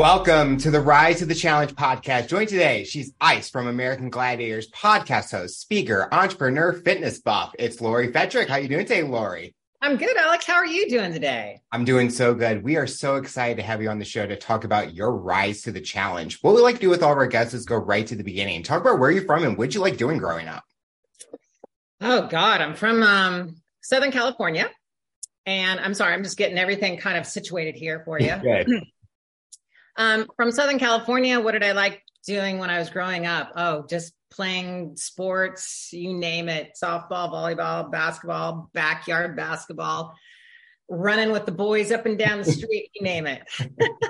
Welcome to the Rise to the Challenge podcast. Joined today, she's Ice from American Gladiators, podcast host, speaker, entrepreneur, fitness buff. It's Lori Fetrick. How you doing today, Lori? I'm good, Alex. How are you doing today? I'm doing so good. We are so excited to have you on the show to talk about your rise to the challenge. What we like to do with all of our guests is go right to the beginning. Talk about where you're from and what you like doing growing up. Oh God, I'm from um, Southern California, and I'm sorry, I'm just getting everything kind of situated here for you. Um, from Southern California, what did I like doing when I was growing up? Oh, just playing sports, you name it softball, volleyball, basketball, backyard basketball, running with the boys up and down the street, you name it.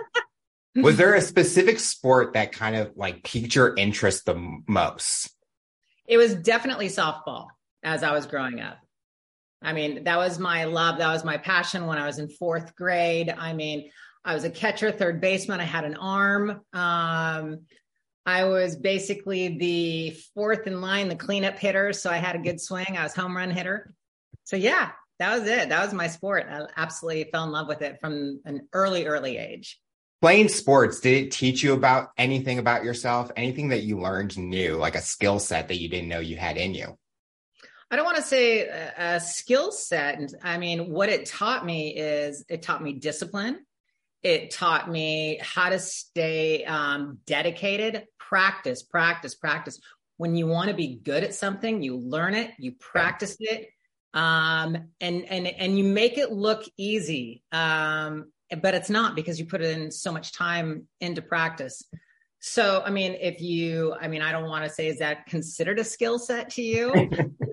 was there a specific sport that kind of like piqued your interest the most? It was definitely softball as I was growing up. I mean, that was my love. That was my passion when I was in fourth grade. I mean, I was a catcher, third baseman. I had an arm. Um, I was basically the fourth in line, the cleanup hitter. So I had a good swing. I was home run hitter. So yeah, that was it. That was my sport. I absolutely fell in love with it from an early, early age. Playing sports, did it teach you about anything about yourself? Anything that you learned new, like a skill set that you didn't know you had in you? I don't want to say a, a skill set. I mean, what it taught me is it taught me discipline it taught me how to stay um, dedicated. Practice practice practice. When you want to be good at something you learn it you practice it um, and and and you make it look easy um, but it's not because you put in so much time into practice. So i mean if you i mean i don't want to say is that considered a skill set to you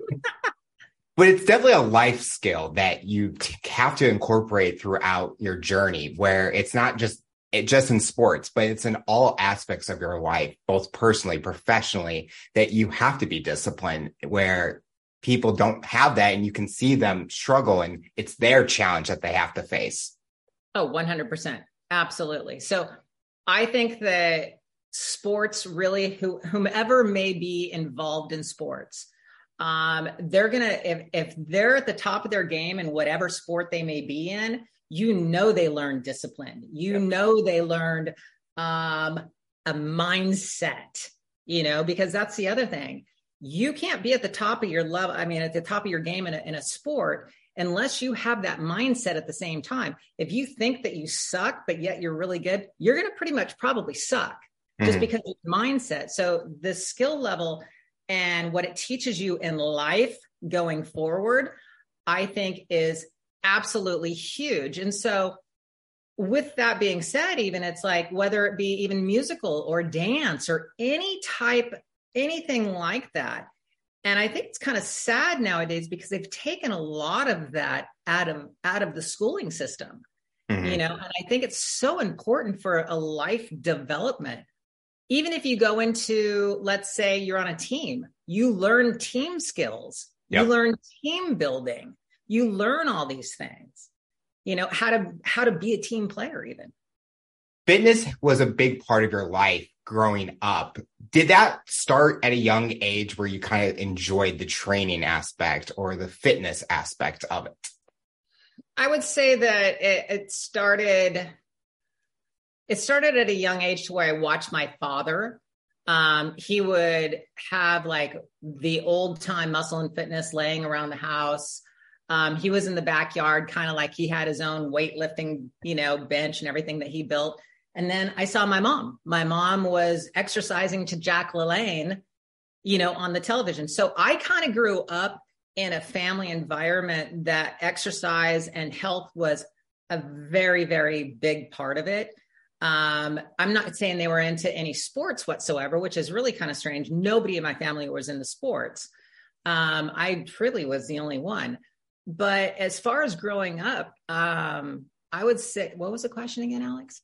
but it's definitely a life skill that you have to incorporate throughout your journey where it's not just it just in sports but it's in all aspects of your life both personally professionally that you have to be disciplined where people don't have that and you can see them struggle and it's their challenge that they have to face. Oh 100% absolutely. So i think that sports really who, whomever may be involved in sports um, they're gonna if if they're at the top of their game in whatever sport they may be in, you know they learned discipline. You yep. know they learned um, a mindset. You know because that's the other thing. You can't be at the top of your level. I mean, at the top of your game in a, in a sport unless you have that mindset at the same time. If you think that you suck, but yet you're really good, you're going to pretty much probably suck just mm-hmm. because of mindset. So the skill level and what it teaches you in life going forward, I think is absolutely huge. And so, with that being said, even it's like whether it be even musical or dance or any type, anything like that. And I think it's kind of sad nowadays because they've taken a lot of that out of out of the schooling system. Mm-hmm. You know, and I think it's so important for a life development even if you go into, let's say you're on a team, you learn team skills, yep. you learn team building, you learn all these things, you know, how to, how to be a team player even. Fitness was a big part of your life growing up. Did that start at a young age where you kind of enjoyed the training aspect or the fitness aspect of it? I would say that it, it started it started at a young age to where I watched my father. Um, he would have like the old time muscle and fitness laying around the house. Um, he was in the backyard, kind of like he had his own weightlifting, you know, bench and everything that he built. And then I saw my mom. My mom was exercising to Jack LaLanne, you know, on the television. So I kind of grew up in a family environment that exercise and health was a very, very big part of it. Um, I'm not saying they were into any sports whatsoever, which is really kind of strange. Nobody in my family was into sports. Um, I truly was the only one. But as far as growing up, um, I would say, what was the question again, Alex?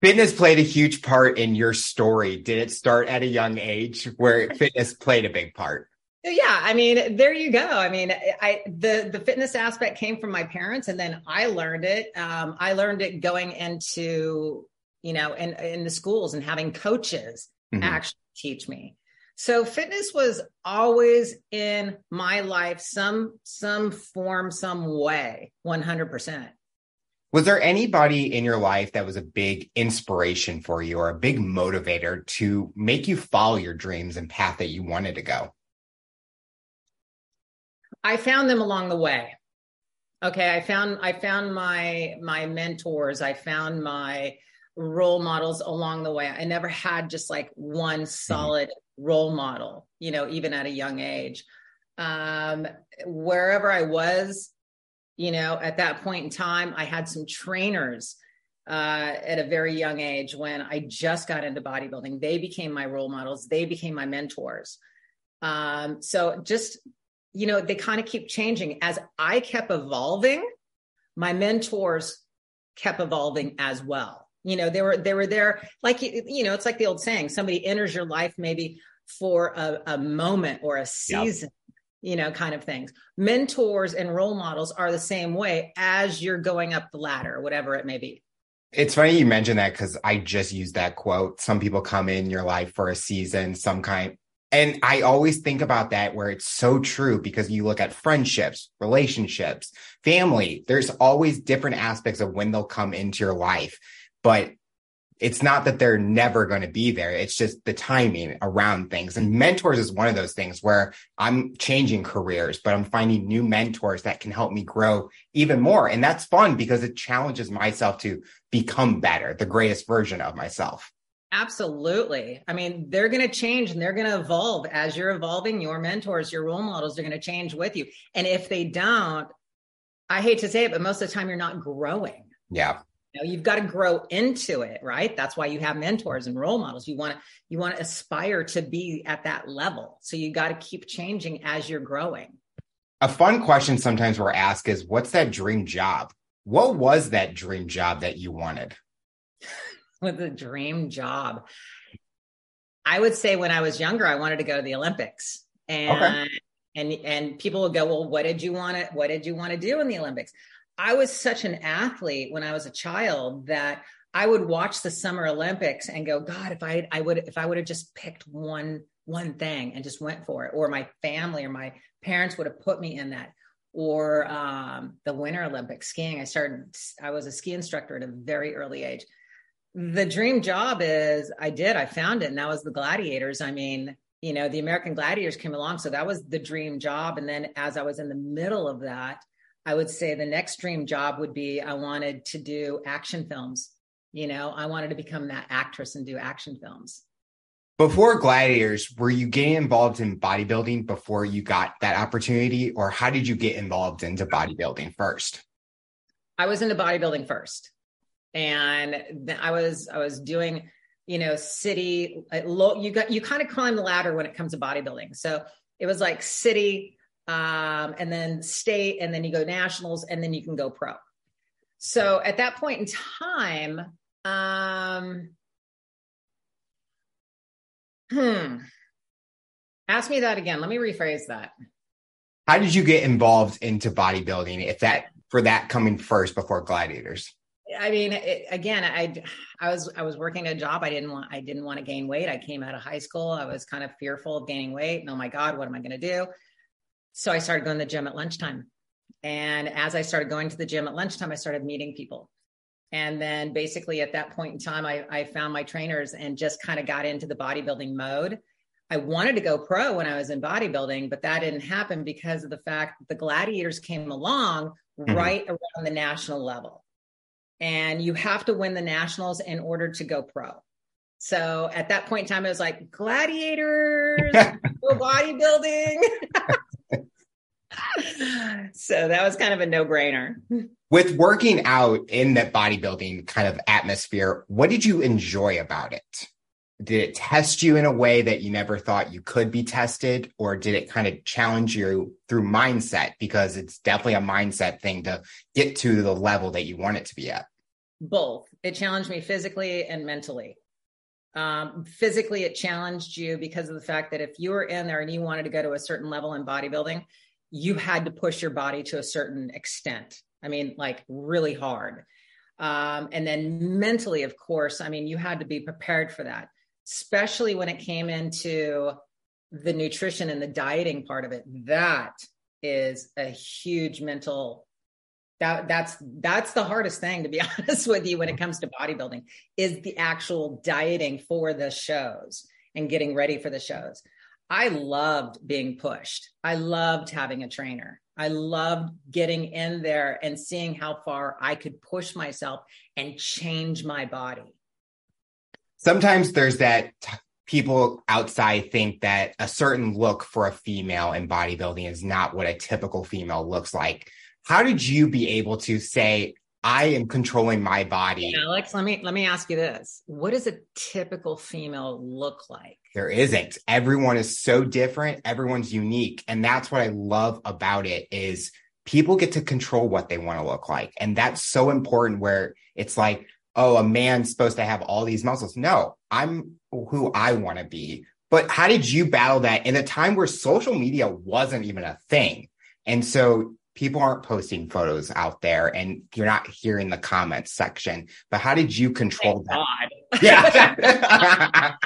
Fitness played a huge part in your story. Did it start at a young age where fitness played a big part? Yeah i mean there you go i mean i the the fitness aspect came from my parents and then i learned it um, i learned it going into you know in in the schools and having coaches mm-hmm. actually teach me so fitness was always in my life some some form some way 100% Was there anybody in your life that was a big inspiration for you or a big motivator to make you follow your dreams and path that you wanted to go? I found them along the way. Okay, I found I found my my mentors, I found my role models along the way. I never had just like one mm-hmm. solid mm-hmm. role model, you know, even at a young age. Um, wherever I was, you know, at that point in time, I had some trainers uh, at a very young age when I just got into bodybuilding. They became my role models, they became my mentors. Um, so just, you know, they kind of keep changing. As I kept evolving, my mentors kept evolving as well. You know, they were they were there like you know, it's like the old saying, somebody enters your life maybe for a, a moment or a season. Yep you know, kind of things. Mentors and role models are the same way as you're going up the ladder, whatever it may be. It's funny you mentioned that because I just used that quote. Some people come in your life for a season, some kind. And I always think about that where it's so true because you look at friendships, relationships, family, there's always different aspects of when they'll come into your life. But it's not that they're never going to be there. It's just the timing around things. And mentors is one of those things where I'm changing careers, but I'm finding new mentors that can help me grow even more. And that's fun because it challenges myself to become better, the greatest version of myself. Absolutely. I mean, they're going to change and they're going to evolve as you're evolving. Your mentors, your role models are going to change with you. And if they don't, I hate to say it, but most of the time you're not growing. Yeah know you've got to grow into it right that's why you have mentors and role models you want to you want to aspire to be at that level so you got to keep changing as you're growing a fun question sometimes we're asked is what's that dream job what was that dream job that you wanted with a dream job i would say when i was younger i wanted to go to the olympics and okay. and and people would go well what did you want to what did you want to do in the olympics I was such an athlete when I was a child that I would watch the Summer Olympics and go, God, if I I would if I would have just picked one one thing and just went for it, or my family or my parents would have put me in that, or um, the Winter Olympics skiing. I started. I was a ski instructor at a very early age. The dream job is I did. I found it, and that was the Gladiators. I mean, you know, the American Gladiators came along, so that was the dream job. And then as I was in the middle of that I would say the next dream job would be I wanted to do action films. You know, I wanted to become that actress and do action films. Before Gladiators, were you getting involved in bodybuilding before you got that opportunity, or how did you get involved into bodybuilding first? I was into bodybuilding first, and I was I was doing you know city low. You got you kind of climb the ladder when it comes to bodybuilding. So it was like city, um, and then state, and then you go nationals, and then you can go pro. So at that point in time, um, hmm, ask me that again. Let me rephrase that. How did you get involved into bodybuilding? If that for that coming first before gladiators? I mean, it, again, I I was I was working a job. I didn't want I didn't want to gain weight. I came out of high school. I was kind of fearful of gaining weight. And, oh my God, what am I going to do? So I started going to the gym at lunchtime. And as I started going to the gym at lunchtime, I started meeting people. And then basically at that point in time, I, I found my trainers and just kind of got into the bodybuilding mode. I wanted to go pro when I was in bodybuilding, but that didn't happen because of the fact that the gladiators came along mm-hmm. right around the national level. And you have to win the nationals in order to go pro. So at that point in time, it was like gladiators, bodybuilding. so that was kind of a no brainer. With working out in that bodybuilding kind of atmosphere, what did you enjoy about it? Did it test you in a way that you never thought you could be tested, or did it kind of challenge you through mindset? Because it's definitely a mindset thing to get to the level that you want it to be at. Both. It challenged me physically and mentally. Um, physically, it challenged you because of the fact that if you were in there and you wanted to go to a certain level in bodybuilding, you had to push your body to a certain extent. I mean, like really hard. Um, and then mentally, of course, I mean, you had to be prepared for that, especially when it came into the nutrition and the dieting part of it. That is a huge mental that that's that's the hardest thing to be honest with you when it comes to bodybuilding is the actual dieting for the shows and getting ready for the shows. I loved being pushed. I loved having a trainer. I loved getting in there and seeing how far i could push myself and change my body sometimes there's that t- people outside think that a certain look for a female in bodybuilding is not what a typical female looks like how did you be able to say, I am controlling my body? Alex, let me let me ask you this. What does a typical female look like? There isn't. Everyone is so different. Everyone's unique. And that's what I love about it is people get to control what they want to look like. And that's so important where it's like, oh, a man's supposed to have all these muscles. No, I'm who I want to be. But how did you battle that in a time where social media wasn't even a thing? And so people aren't posting photos out there and you're not hearing the comments section. But how did you control Thank that? Yeah.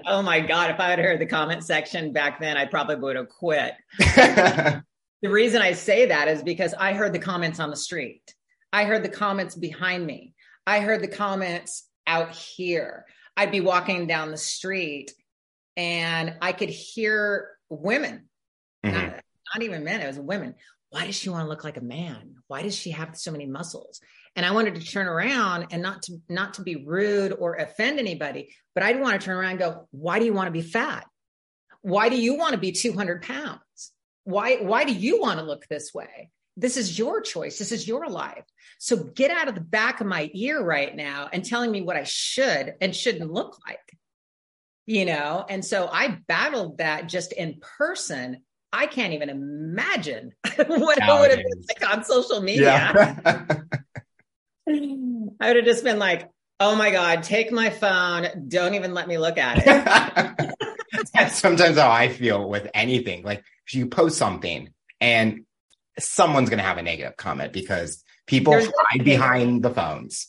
oh my God. If I had heard the comment section back then, I probably would have quit. the reason I say that is because I heard the comments on the street. I heard the comments behind me. I heard the comments out here. I'd be walking down the street and I could hear women, mm-hmm not even men, it was women. Why does she want to look like a man? Why does she have so many muscles? And I wanted to turn around and not to not to be rude or offend anybody, but I'd want to turn around and go, why do you want to be fat? Why do you want to be 200 pounds? Why, why do you want to look this way? This is your choice. This is your life. So get out of the back of my ear right now and telling me what I should and shouldn't look like you know and so i battled that just in person I can't even imagine what it would have been like on social media. Yeah. I would have just been like, oh my God, take my phone. Don't even let me look at it. That's sometimes how I feel with anything. Like if you post something and someone's going to have a negative comment because people There's hide behind the phones.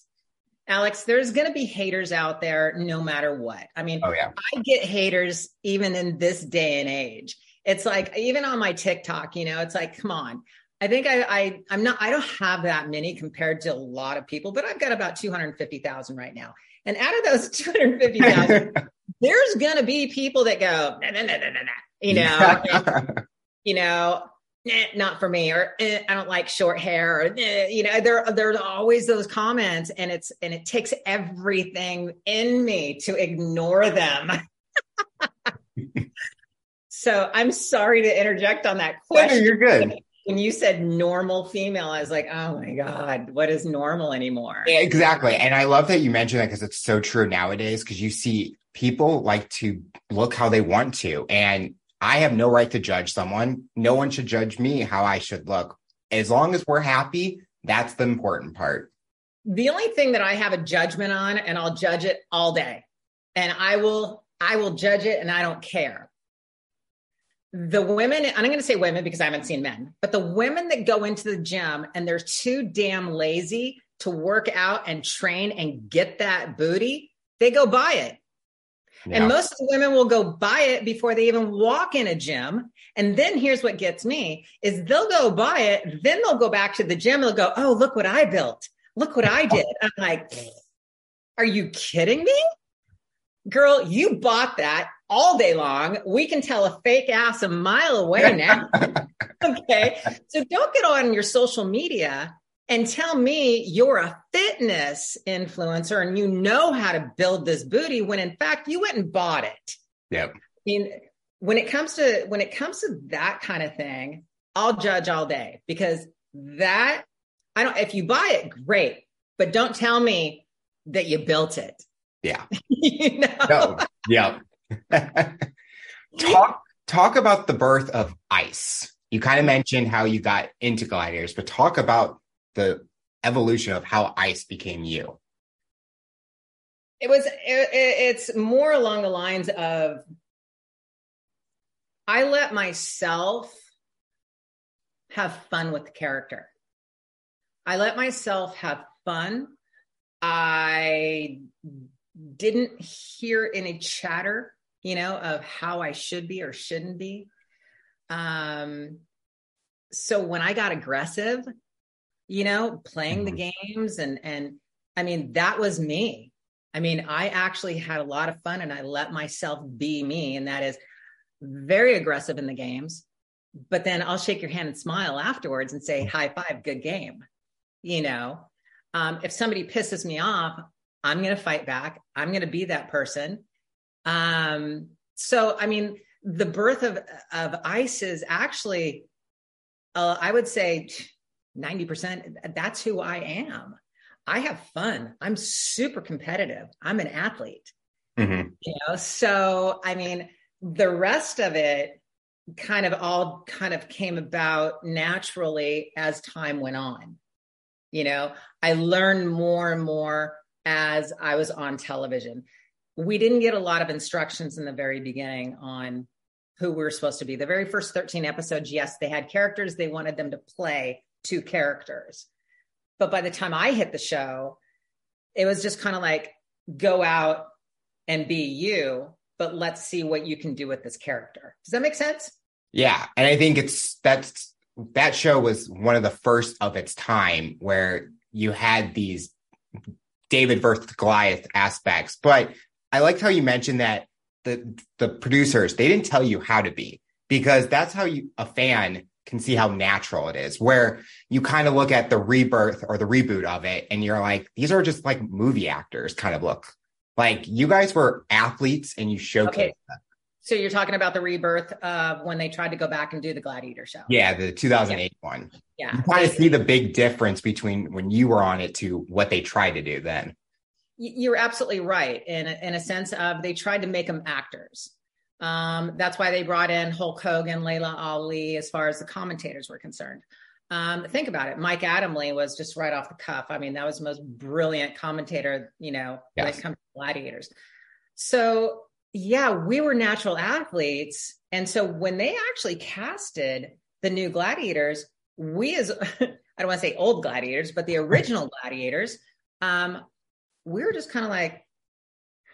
Alex, there's going to be haters out there no matter what. I mean, oh, yeah. I get haters even in this day and age it's like even on my TikTok, you know, it's like, come on. I think I, I I'm not I don't have that many compared to a lot of people, but I've got about 250,000 right now. And out of those 250,000, there's going to be people that go, nah, nah, nah, nah, nah, you know, and, you know, not for me, or eh, I don't like short hair, or eh, you know, there there's always those comments, and it's and it takes everything in me to ignore them. So I'm sorry to interject on that question. you're good. When you said normal female, I was like, oh my God, what is normal anymore? Yeah, exactly. And I love that you mentioned that because it's so true nowadays because you see people like to look how they want to. And I have no right to judge someone. No one should judge me how I should look. As long as we're happy, that's the important part. The only thing that I have a judgment on, and I'll judge it all day, and I will, I will judge it and I don't care the women, I'm going to say women because I haven't seen men, but the women that go into the gym and they're too damn lazy to work out and train and get that booty, they go buy it. Yeah. And most of the women will go buy it before they even walk in a gym. And then here's what gets me is they'll go buy it. Then they'll go back to the gym. They'll go, Oh, look what I built. Look what I did. I'm like, are you kidding me? Girl, you bought that all day long. We can tell a fake ass a mile away now. okay. So don't get on your social media and tell me you're a fitness influencer and you know how to build this booty when in fact you went and bought it. Yep. I mean, when it comes to when it comes to that kind of thing, I'll judge all day because that I don't if you buy it, great. But don't tell me that you built it. Yeah. you know? No. Yeah. talk talk about the birth of ice. You kind of mentioned how you got into gladiators, but talk about the evolution of how ice became you. It was it, it's more along the lines of I let myself have fun with the character. I let myself have fun. I didn't hear any chatter you know, of how I should be or shouldn't be. Um, so when I got aggressive, you know, playing Mhm. the games and and I mean that was me. I mean, I actually had a lot of fun and I let myself be me and that is very aggressive in the games. But then I'll shake your hand and smile afterwards and say high five, good game. You know, um, if somebody pisses me off, I'm going to fight back. I'm going to be that person. Um, so, I mean, the birth of of ice is actually, uh, I would say, ninety percent. That's who I am. I have fun. I'm super competitive. I'm an athlete. Mhm. You know, so I mean, the rest of it kind of all kind of came about naturally as time went on. You know, I learned more and more as I was on television. We didn't get a lot of instructions in the very beginning on who we were supposed to be. The very first 13 episodes, yes, they had characters, they wanted them to play two characters. But by the time I hit the show, it was just kind of like go out and be you, but let's see what you can do with this character. Does that make sense? Yeah, and I think it's that's that show was one of the first of its time where you had these David versus Goliath aspects. But I liked how you mentioned that the the producers they didn't tell you how to be because that's how you a fan can see how natural it is. Where you kind of look at the rebirth or the reboot of it, and you're like, these are just like movie actors kind of look. Like you guys were athletes and you showcased Okay. that. So you're talking about the rebirth of when they tried to go back and do the Gladiator show. Yeah, the 2008 one. Yeah. You kind of see the big difference between when you were on it to what they tried to do then. You're absolutely right in a, in a sense of they tried to make them actors. Um, that's why they brought in Hulk Hogan, Laila Ali, as far as the commentators were concerned. Um, think about it. Mike Adamle was just right off the cuff. I mean, that was the most brilliant commentator, you know, when it comes to gladiators. So yeah, we were natural athletes. And so when they actually casted the new gladiators, we as I don't want to say old gladiators, but the original gladiators, um, we were just kind of like,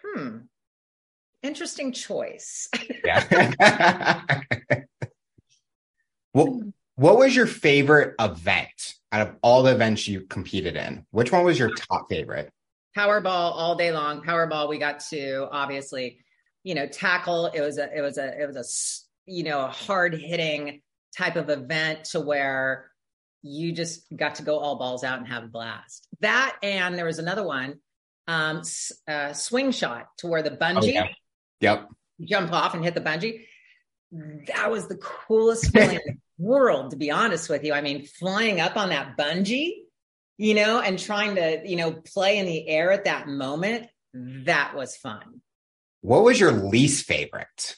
hmm, interesting choice. Yeah. what, what was your favorite event out of all the events you competed in? Which one was your top favorite? Powerball all day long. Powerball, we got to obviously, you know, tackle. It was a, it was a, it was a, you know, a hard hitting type of event to where you just got to go all balls out and have a blast. That and there was another one, um, uh, swing shot to where the bungee Oh, yeah. Yep. jump off and hit the bungee. That was the coolest feeling in the world, to be honest with you. I mean, flying up on that bungee, you know, and trying to, you know, play in the air at that moment, that was fun. What was your least favorite?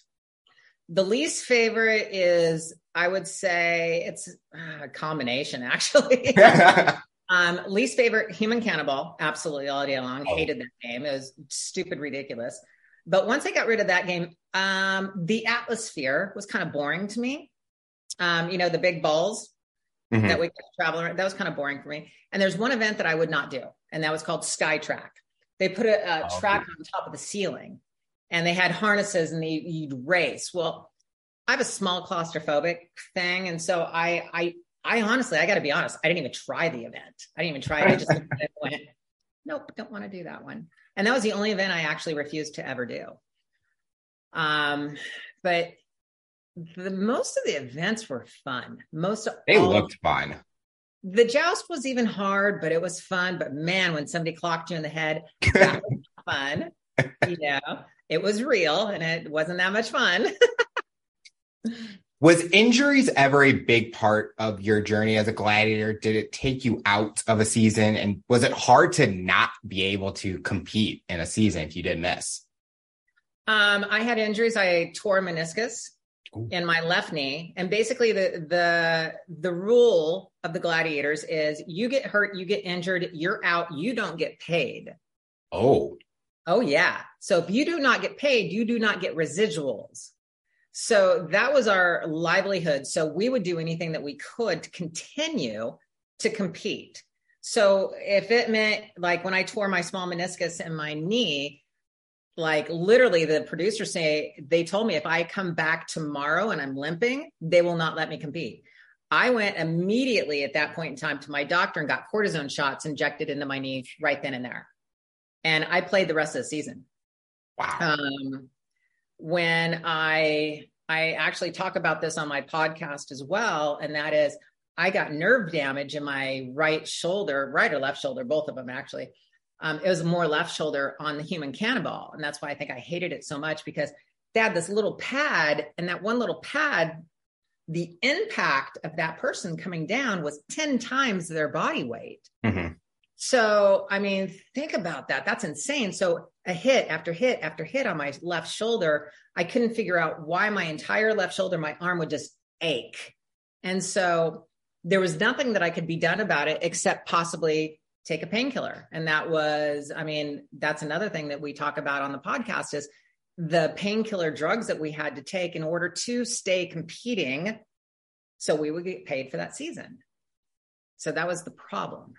The least favorite is, I would say, it's uh, a combination actually. um, least favorite, Human Cannonball, absolutely all day long. Oh. Hated that game. It was stupid, ridiculous. But once I got rid of that game, um, the atmosphere was kind of boring to me. Um, you know, the big balls Mhm. that we travel around, that was kind of boring for me. And there's one event that I would not do, and that was called Sky Track. They put a, a Oh, track on top of the ceiling, and they had harnesses, and they, you'd race. Well, I have a small claustrophobic thing, and so I, I, I honestly, I got to be honest, I didn't even try the event. I didn't even try it. I just looked at it and went, nope, don't want to do that one. And that was the only event I actually refused to ever do. Um, but the most of the events were fun. Most of They all- looked fun. the joust was even hard, but it was fun. But man, when somebody clocked you in the head, that was fun. You know, it was real and it wasn't that much fun. Was injuries ever a big part of your journey as a gladiator? Did it take you out of a season? And was it hard to not be able to compete in a season if you did miss? Um, I had injuries. I tore meniscus Ooh. in my left knee, and basically the the the rule of the gladiators is you get hurt, you get injured, you're out, you don't get paid. Oh, Oh yeah. So if you do not get paid, you do not get residuals. So that was our livelihood. So we would do anything that we could to continue to compete. So if it meant like when I tore my small meniscus in my knee, like literally the producers say they told me if I come back tomorrow and I'm limping, they will not let me compete. I went immediately at that point in time to my doctor and got cortisone shots injected into my knee right then and there. And I played the rest of the season. Wow. Um, when I I actually talk about this on my podcast as well, and that is I got nerve damage in my right shoulder, right or left shoulder, both of them actually. Um, it was more left shoulder on the human cannonball, and that's why I think I hated it so much because they had this little pad, and that one little pad, the impact of that person coming down was ten times their body weight. Mhm. So, I mean, think about that. That's insane. So, a hit after hit after hit on my left shoulder, I couldn't figure out why my entire left shoulder, my arm would just ache. And so, there was nothing that I could be done about it except possibly take a painkiller. And that was, I mean, that's another thing that we talk about on the podcast is the painkiller drugs that we had to take in order to stay competing so we would get paid for that season. So that was the problem.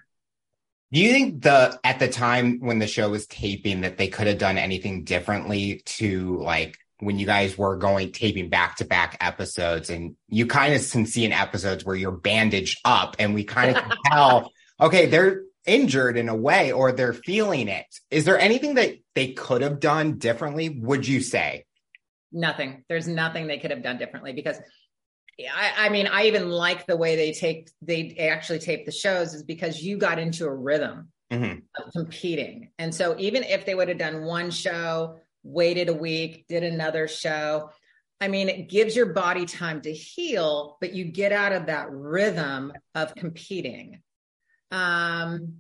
Do you think the at the time when the show was taping that they could have done anything differently to like when you guys were going taping back to back episodes and you kind of can see in episodes where you're bandaged up and we kind of can tell okay they're injured in a way or they're feeling it is there anything that they could have done differently would you say Nothing. There's nothing they could have done differently because I, I mean, I even like the way they take they actually tape the shows is because you got into a rhythm Mhm. of competing. And so even if they would have done one show, waited a week, did another show, I mean, it gives your body time to heal, but you get out of that rhythm of competing. Um,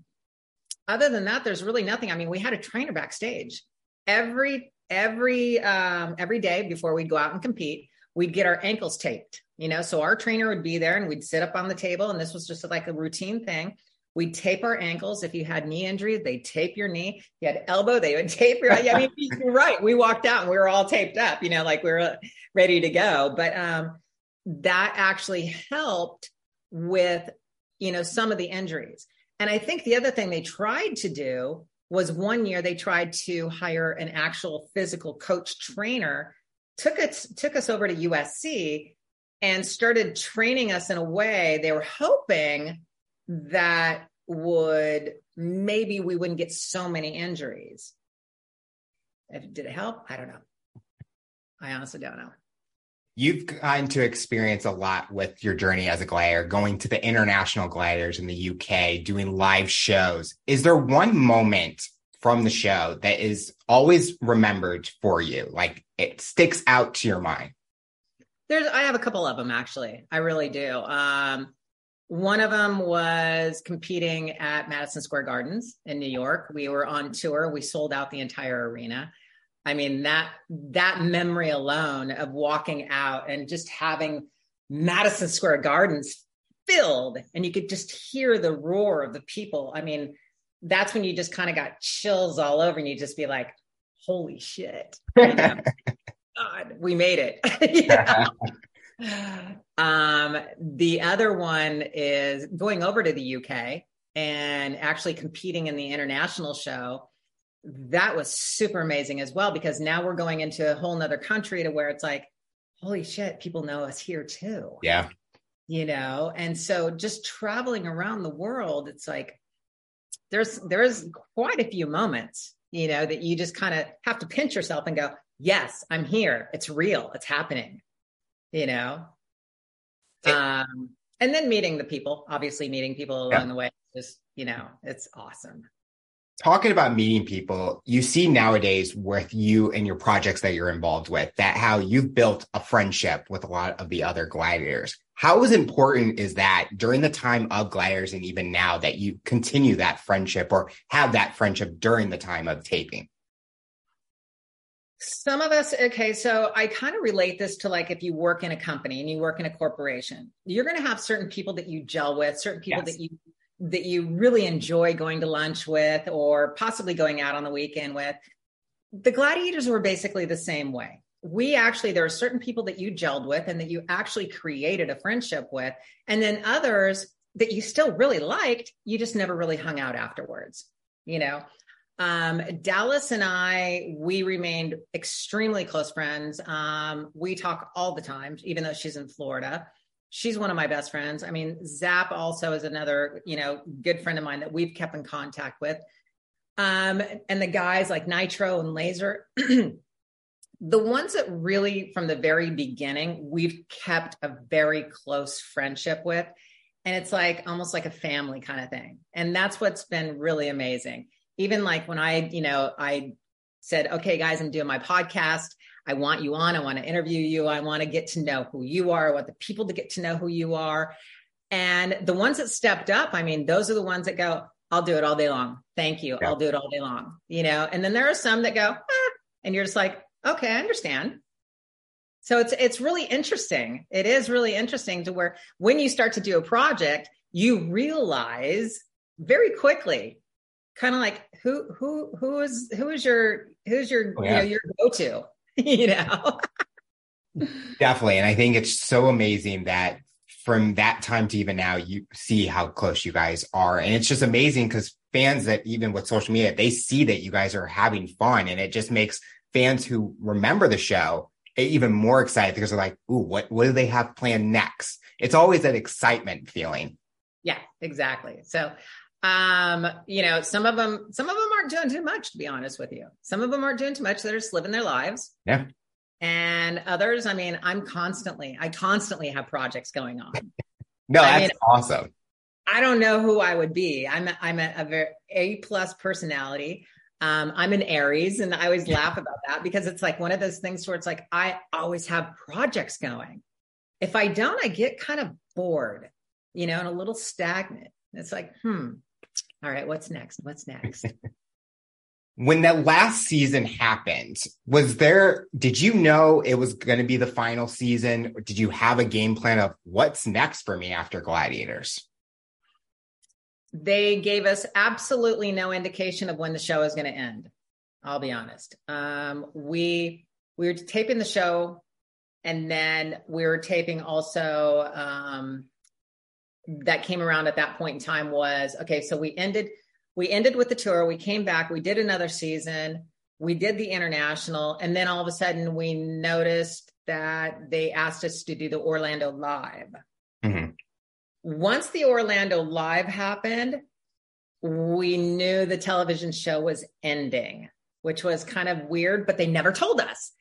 other than that, there's really nothing. I mean, we had a trainer backstage every every um, every day before we'd go out and compete. We'd get our ankles taped, you know. So our trainer would be there, and we'd sit up on the table, and this was just like a routine thing. We'd tape our ankles. If you had knee injury, they tape your knee. If you had elbow, they would tape your. I mean, you're right. We walked out and we were all taped up, you know, like we were ready to go. But um, that actually helped with, you know, some of the injuries. And I think the other thing they tried to do was one year they tried to hire an actual physical coach trainer. Took us took us over to USC and started training us in a way they were hoping that would maybe we wouldn't get so many injuries. Did it help? I don't know. I honestly don't know. You've gotten to experience a lot with your journey as a glider, going to the international gliders in the UK, doing live shows. Is there one moment from the show that is always remembered for you? Like it sticks out to your mind? There's, I have a couple of them actually. I really do. Um, one of them was competing at Madison Square Gardens in New York. We were on tour. We sold out the entire arena. I mean that that memory alone of walking out and just having Madison Square Gardens filled and you could just hear the roar of the people. I mean, that's when you just kind of got chills all over and you just be like, holy shit. You know? God, we made it. Um, the other one is going over to the UK and actually competing in the international show that was super amazing as well because now we're going into a whole nother country to where it's like holy shit people know us here too Yeah. you know and so just traveling around the world it's like there's there's quite a few moments you know that you just kind of have to pinch yourself and go yes i'm here it's real it's happening you know um and then meeting the people obviously meeting people along Yeah. the way just you know it's awesome Talking about meeting people, you see nowadays with you and your projects that you're involved with that how you've built a friendship with a lot of the other gliders. How is important is that during the time of gliders and even now that you continue that friendship or have that friendship during the time of taping? Some of us, okay, so I kind of relate this to like if you work in a company and you work in a corporation, you're going to have certain people that you gel with, certain people Yes. that you that you really enjoy going to lunch with or possibly going out on the weekend with. The gladiators were basically the same way. We actually there are certain people that you gelled with and that you actually created a friendship with, and then others that you still really liked, you just never really hung out afterwards, you know. Um, Dallas and I, we remained extremely close friends. Um, we talk all the time, even though she's in Florida. She's one of my best friends. I mean, Zap also is another, you know, good friend of mine that we've kept in contact with. Um, and the guys like Nitro and Laser, the ones that really from the very beginning, we've kept a very close friendship with. And it's like almost like a family kind of thing. And that's what's been really amazing. Even like when I, you know, I said, okay, guys, I'm doing my podcast. I want you on. I want to interview you. I want to get to know who you are. I want the people to get to know who you are. And the ones that stepped up, I mean, those are the ones that go, I'll do it all day long. Thank you. Yeah. I'll do it all day long. You know, and then there are some that go, ah, and you're just like, okay, I understand. So it's it's really interesting. It is really interesting to where when you start to do a project, you realize very quickly, kind of like who who who is who is your who's your oh, yeah. you know your go to you know? Definitely. And I think it's so amazing that from that time to even now, you see how close you guys are. And it's just amazing because fans that even with social media, they see that you guys are having fun and it just makes fans who remember the show eh, even more excited because they're like, ooh, what, what do they have planned next? It's always that excitement feeling. Yeah, exactly. So um, you know, some of them, some of them aren't doing too much, to be honest with you. Some of them aren't doing too much. They're just living their lives. Yeah. And others, I mean, I'm constantly, I constantly have projects going on. no, that's mean, awesome. I don't know who I would be. I'm a, I'm a, a very A plus personality. Um, I'm an Aries, and I always laugh about that because it's like one of those things where it's like I always have projects going. If I don't, I get kind of bored, you know, and a little stagnant. It's like, hmm, all right, what's next? What's next? when that last season happened, was there, did you know it was going to be the final season? Or did you have a game plan of what's next for me after Gladiators? They gave us absolutely no indication of when the show is going to end. I'll be honest. Um, we we were taping the show, and then we were taping also um, that came around at that point in time was okay so we ended we ended with the tour. We came back. We did another season. We did the international. And then all of a sudden we noticed that they asked us to do the orlando live. Mm-hmm. once the orlando live happened we knew the television show was ending which was kind of weird but they never told us.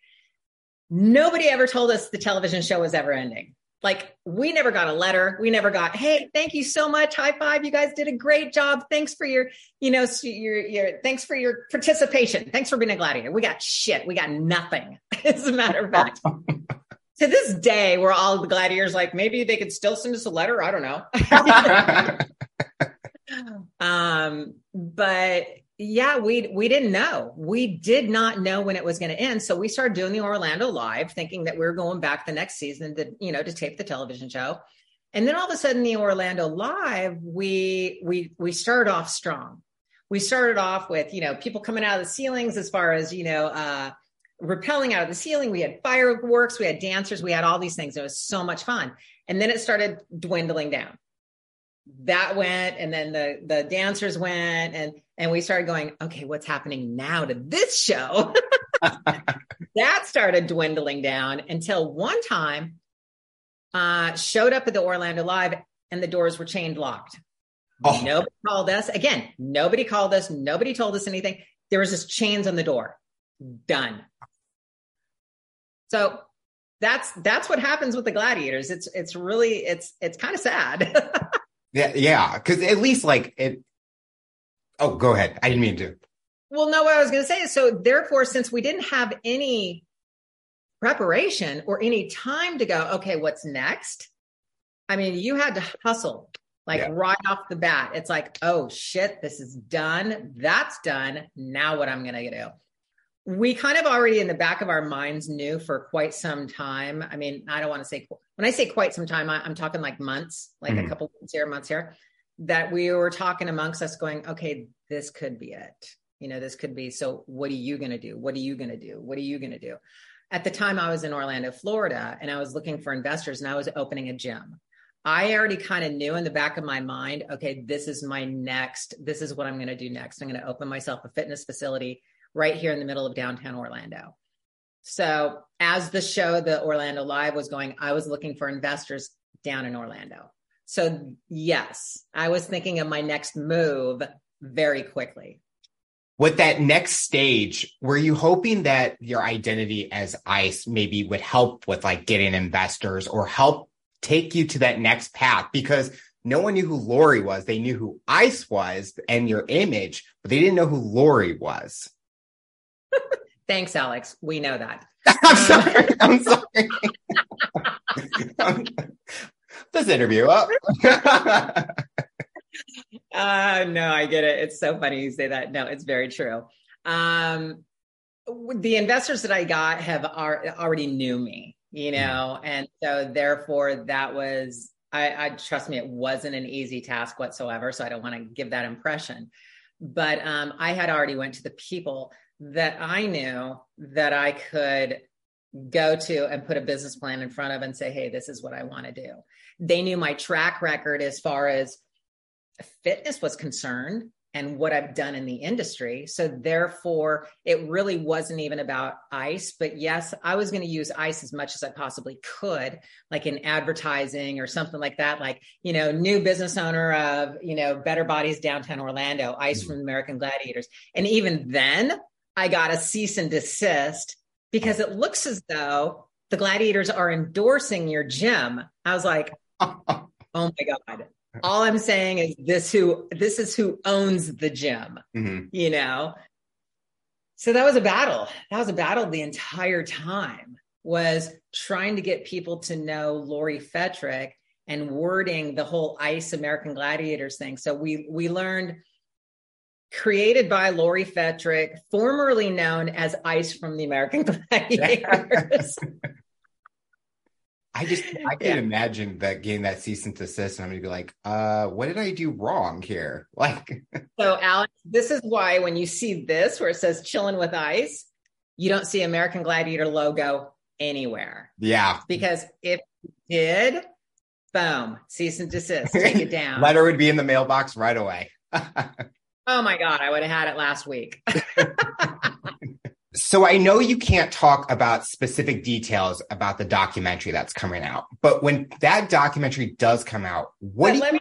Nobody ever told us the television show was ever ending like we never got a letter. We never got hey thank you so much. High five. You guys did a great job. Thanks for your you know your your thanks for your participation. Thanks for being a gladiator. We got shit. We got nothing as a matter of fact. To this day we're all the gladiators like maybe they could still send us a letter. I don't know um but yeah, we we didn't know. We did not know when it was going to end. So we started doing the Orlando live, thinking that we were going back the next season to, you know, to tape the television show. And then all of a sudden the Orlando live, we we we started off strong. We started off with, you know, people coming out of the ceilings as far as, you know, uh rappelling out of the ceiling. We had fireworks, we had dancers, we had all these things. It was so much fun. And then it started dwindling down that went and then the the dancers went and and we started going okay what's happening now to this show? That started dwindling down until one time uh showed up at the orlando live and the doors were chained locked. Oh. nobody called us. Again nobody called us. Nobody told us anything. There was just chains on the door. Done. So that's that's what happens with the gladiators. It's it's really it's it's kind of sad Yeah, yeah, because at least like it. Oh, go ahead. I didn't mean to. Well, no, what I was going to say is so. Therefore, since we didn't have any preparation or any time to go, okay, what's next? I mean, you had to hustle like yeah. right off the bat. It's like, oh shit, this is done. That's done. Now, what I'm going to do? We kind of already in the back of our minds knew for quite some time. I mean, I don't want to say when I say quite some time, I, am talking like months, like mm-hmm. a couple months here, months here, that we were talking amongst us, going, okay, this could be it. You know, this could be. So, what are you going to do? What are you going to do? What are you going to do? At the time, I was in Orlando, Florida, and I was looking for investors, and I was opening a gym. I already kind of knew in the back of my mind, okay, this is my next. This is what I'm going to do next. I'm going to open myself a fitness facility right here in the middle of downtown Orlando. So, as the show, the Orlando Live was going, I was looking for investors down in Orlando. So, yes, I was thinking of my next move very quickly. With that next stage, were you hoping that your identity as ICE maybe would help with like getting investors or help take you to that next path? Because no one knew who Lori was. They knew who ICE was and your image, but they didn't know who Lori was. Thanks, Alex. We know that. I'm sorry. I'm sorry. this interview up. uh, no, I get it. It's so funny you say that. No, it's very true. Um, the investors that I got have are, already knew me, you mm-hmm. know, and so therefore that was I, I trust me, it wasn't an easy task whatsoever. So I don't want to give that impression. But um, I had already went to the people that I knew that I could go to and put a business plan in front of and say, hey, this is what I want to do. They knew my track record as far as fitness was concerned and what I've done in the industry. So therefore, it really wasn't even about ICE. But yes, I was going to use ICE as much as I possibly could, like in advertising or something like that. Like, you know, new business owner of, you know, Better Bodies downtown Orlando, ICE mm-hmm. from American Gladiators. And even then, I got a cease and desist because it looks as though the gladiators are endorsing your gym. I was like, oh my God. All I'm saying is this who this is who owns the gym, mm-hmm. you know. So that was a battle. That was a battle the entire time was trying to get people to know Lori Fetrick and wording the whole ICE American Gladiators thing. So we we learned created by Lori Fetrick, formerly known as Ice from the American Gladiators. I just I can yeah. imagine that getting that cease and desist, and I'm gonna be like, uh, what did I do wrong here? Like So Alex, this is why when you see this where it says Chillin with Ice, you don't see American Gladiator logo anywhere. Yeah. Because if you did, boom, cease and desist, take it down. Letter would be in the mailbox right away. Oh my God, I would have had it last week. So I know you can't talk about specific details about the documentary that's coming out, but when that documentary does come out, what let you, me,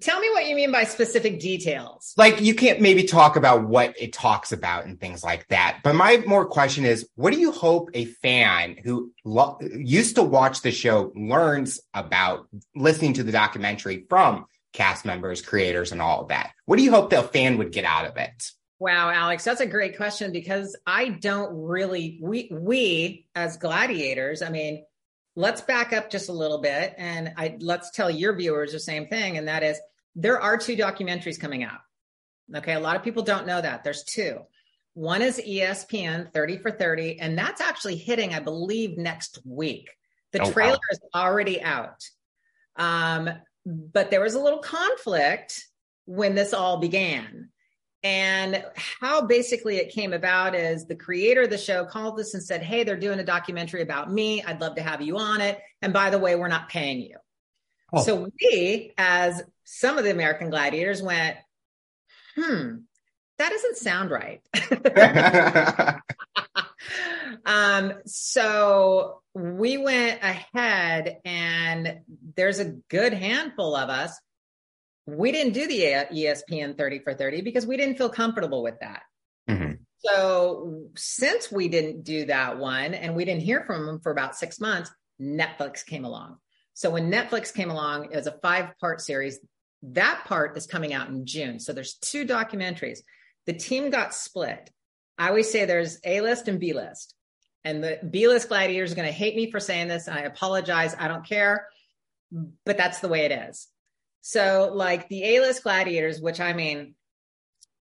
tell me what you mean by specific details. Like you can't maybe talk about what it talks about and things like that. But my more question is, what do you hope a fan who lo- used to watch the show learns about listening to the documentary from cast members, creators, and all of that? What do you hope the fan would get out of it? Wow, Alex, that's a great question because I don't really we we as gladiators, I mean, let's back up just a little bit and I let's tell your viewers the same thing and that is there are two documentaries coming out. Okay, a lot of people don't know that. There's two. One is ESPN 30 for 30 and that's actually hitting I believe next week. The oh, trailer wow. is already out. Um but there was a little conflict when this all began and how basically it came about is the creator of the show called us and said, Hey, they're doing a documentary about me. I'd love to have you on it. And by the way, we're not paying you. Oh. So we, as some of the American gladiators, went, Hmm, that doesn't sound right. um, so we went ahead, and there's a good handful of us we didn't do the ESPN 30 for 30 because we didn't feel comfortable with that. Mm-hmm. So since we didn't do that one and we didn't hear from them for about six months, Netflix came along. So when Netflix came along, it was a five part series. That part is coming out in June. So there's two documentaries. The team got split. I always say there's A list and B list. And the B list gladiators are going to hate me for saying this. And I apologize. I don't care. But that's the way it is. So, like the A list gladiators, which I mean,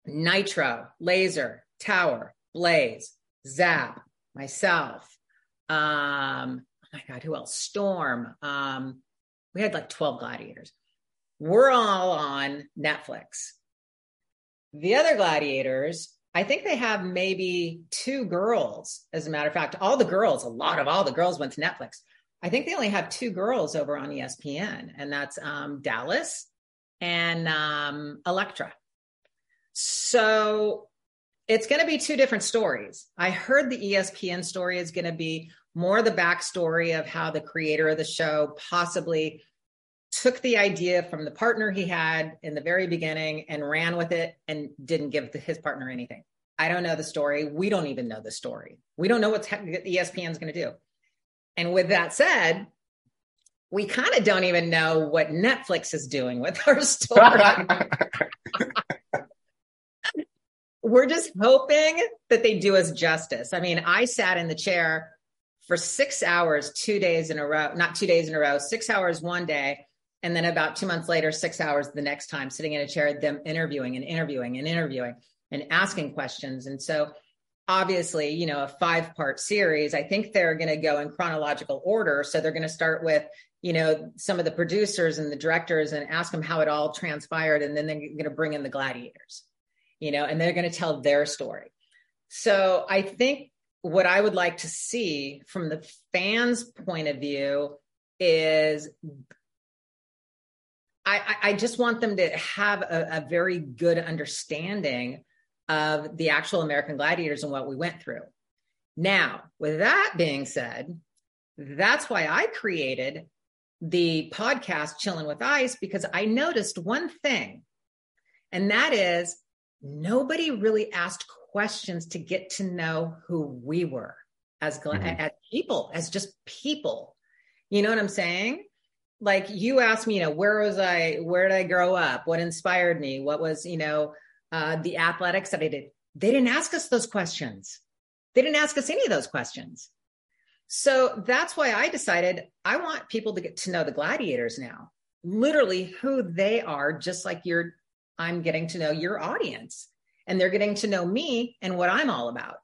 Nitro, Laser, Tower, Blaze, Zap, myself. Um, oh my God, who else? Storm. Um, we had like 12 gladiators. We're all on Netflix. The other gladiators, I think they have maybe two girls. As a matter of fact, all the girls, a lot of all the girls went to Netflix. I think they only have two girls over on ESPN, and that's um, Dallas and um, Elektra. So it's going to be two different stories. I heard the ESPN story is going to be more the backstory of how the creator of the show possibly took the idea from the partner he had in the very beginning and ran with it and didn't give his partner anything. I don't know the story. We don't even know the story. We don't know what ESPN's going to do. And with that said, we kind of don't even know what Netflix is doing with our story. We're just hoping that they do us justice. I mean, I sat in the chair for six hours, two days in a row, not two days in a row, six hours one day. And then about two months later, six hours the next time, sitting in a chair, them interviewing and interviewing and interviewing and asking questions. And so, obviously, you know, a five part series, I think they're going to go in chronological order. So, they're going to start with, you know, some of the producers and the directors and ask them how it all transpired. And then they're going to bring in the gladiators, you know, and they're going to tell their story. So, I think what I would like to see from the fans' point of view is I, I, just want them to have a, a, very good understanding of the actual American gladiators and what we went through. Now, with that being said, that's why I created the podcast Chillin with Ice because I noticed one thing, and that is nobody really asked questions to get to know who we were as, mm-hmm. as people, as just people. You know what I'm saying? Like you asked me, you know, where was I? Where did I grow up? What inspired me? What was, you know, uh, the athletics that I did, they didn't ask us those questions. They didn't ask us any of those questions. So that's why I decided I want people to get to know the gladiators now, literally who they are, just like you're, I'm getting to know your audience and they're getting to know me and what I'm all about.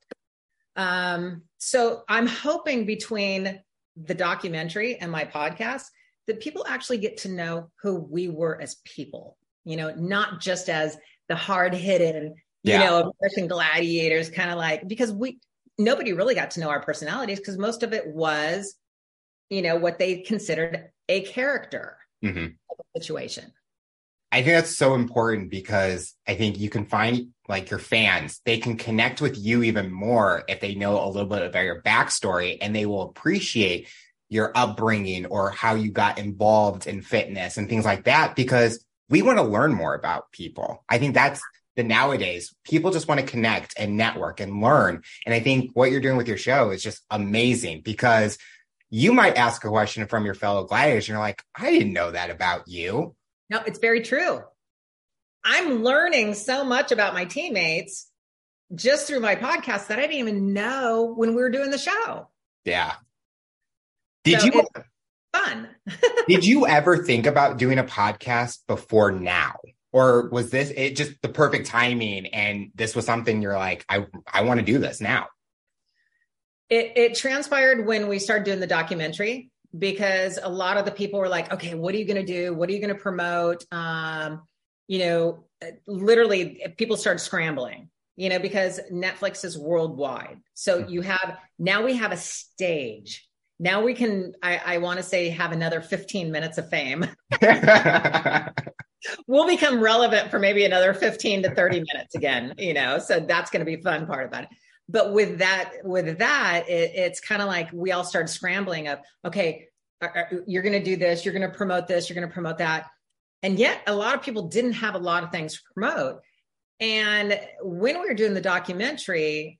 Um, so I'm hoping between the documentary and my podcast that people actually get to know who we were as people, you know, not just as the hard hitting, yeah. you know, American gladiators, kind of like because we nobody really got to know our personalities because most of it was, you know, what they considered a character mm-hmm. situation. I think that's so important because I think you can find like your fans, they can connect with you even more if they know a little bit about your backstory and they will appreciate your upbringing or how you got involved in fitness and things like that because we want to learn more about people. I think that's the nowadays people just want to connect and network and learn. And I think what you're doing with your show is just amazing because you might ask a question from your fellow gladiators and you're like, I didn't know that about you. No, it's very true. I'm learning so much about my teammates just through my podcast that I didn't even know when we were doing the show. Yeah. Did so you fun. Did you ever think about doing a podcast before now? Or was this it just the perfect timing and this was something you're like, I I want to do this now? It it transpired when we started doing the documentary because a lot of the people were like, okay, what are you going to do? What are you going to promote? Um, you know, literally people started scrambling, you know, because Netflix is worldwide. So mm-hmm. you have now we have a stage now we can i, I want to say have another 15 minutes of fame. We'll become relevant for maybe another 15 to 30 minutes again you know so that's going to be fun part about it. But with that with that it, it's kind of like we all started scrambling of okay you're going to do this you're going to promote this you're going to promote that. And yet a lot of people didn't have a lot of things to promote. And when we were doing the documentary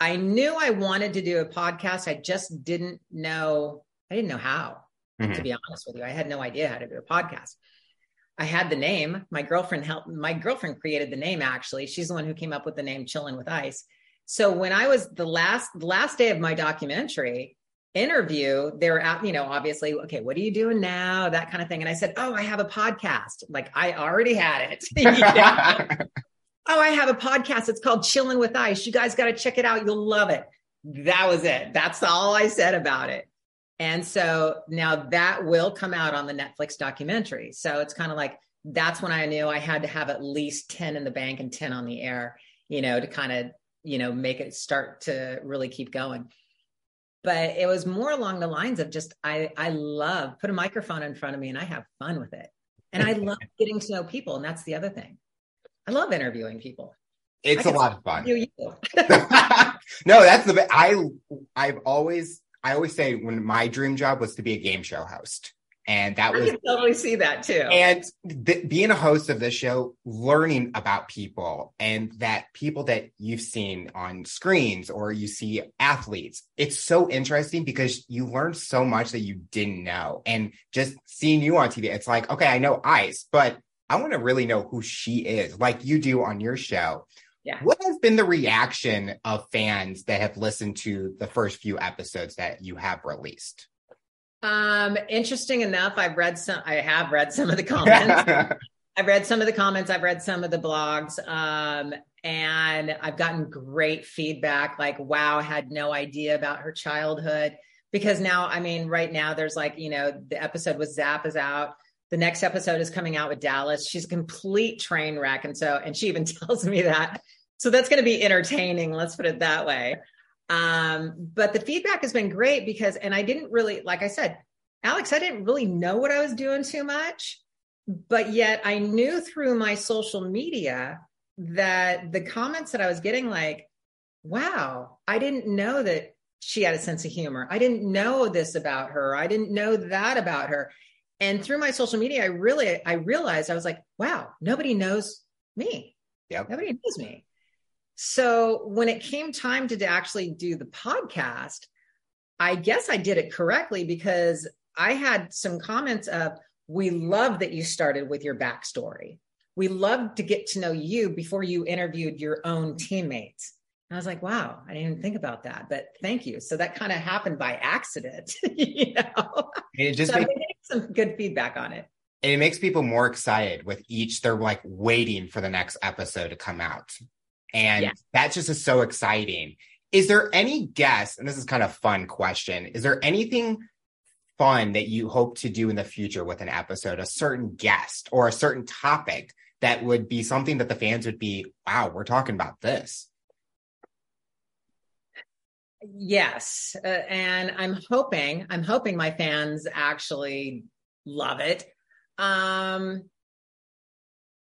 I knew I wanted to do a podcast. I just didn't know, I didn't know how, mm-hmm. to be honest with you. I had no idea how to do a podcast. I had the name. My girlfriend helped, my girlfriend created the name actually. She's the one who came up with the name Chillin with Ice. So when I was the last, last day of my documentary interview, they were at, you know, obviously, okay, what are you doing now? That kind of thing. And I said, Oh, I have a podcast. Like I already had it. oh, I have a podcast. It's called Chillin with Ice. You guys got to check it out. You'll love it. That was it. That's all I said about it. And so now that will come out on the Netflix documentary. So it's kind of like that's when I knew I had to have at least 10 in the bank and 10 on the air, you know, to kind of, you know, make it start to really keep going. But it was more along the lines of just I I love put a microphone in front of me and I have fun with it. And I love getting to know people. And that's the other thing. I love interviewing people. It's a lot of fun. You, no, that's the I I've always I always say when my dream job was to be a game show host. And that I was can totally see that too. and th- being a host of this show, learning about people and that people that you've seen on screens or you see athletes, it's so interesting because you learn so much that you didn't know. And just seeing you on TV, it's like, okay, I know Ice, but I want to really know who she is, like you do on your show. Yeah. What has been the reaction of fans that have listened to the first few episodes that you have released? Um, interesting enough, I've read some. I have read some of the comments. I've read some of the comments. I've read some of the blogs, um, and I've gotten great feedback. Like, wow, had no idea about her childhood. Because now, I mean, right now, there's like, you know, the episode with Zap is out. The next episode is coming out with Dallas. She's a complete train wreck, and so, and she even tells me that. So that's going to be entertaining. Let's put it that way. Um, but the feedback has been great because, and I didn't really, like I said, Alex, I didn't really know what I was doing too much, but yet I knew through my social media that the comments that I was getting, like, wow, I didn't know that she had a sense of humor. I didn't know this about her. I didn't know that about her. And mm-hmm. through my social media, I really, I realized I was like, wow, nobody knows me. yeah Nobody knows me. So when it came time to actually do the podcast, I guess I did it correctly because I had some comments of, we love that you started with your backstory. We love to get to know you before you interviewed your own teammates. And I was like, wow, I didn't even think about that, but thank you. So that kind of happened by accident, you know. It just so makes, some good feedback on it. And it makes people more excited with each. They're like waiting for the next episode to come out. And Yeah. that just is so exciting. Is there any guess, and this is kind of a fun question, is there anything fun that you hope to do in the future with an episode, a certain guest or a certain topic that would be something that the fans would be, wow, we're talking about this? Yes, uh, and I'm hoping I'm hoping my fans actually love it. Um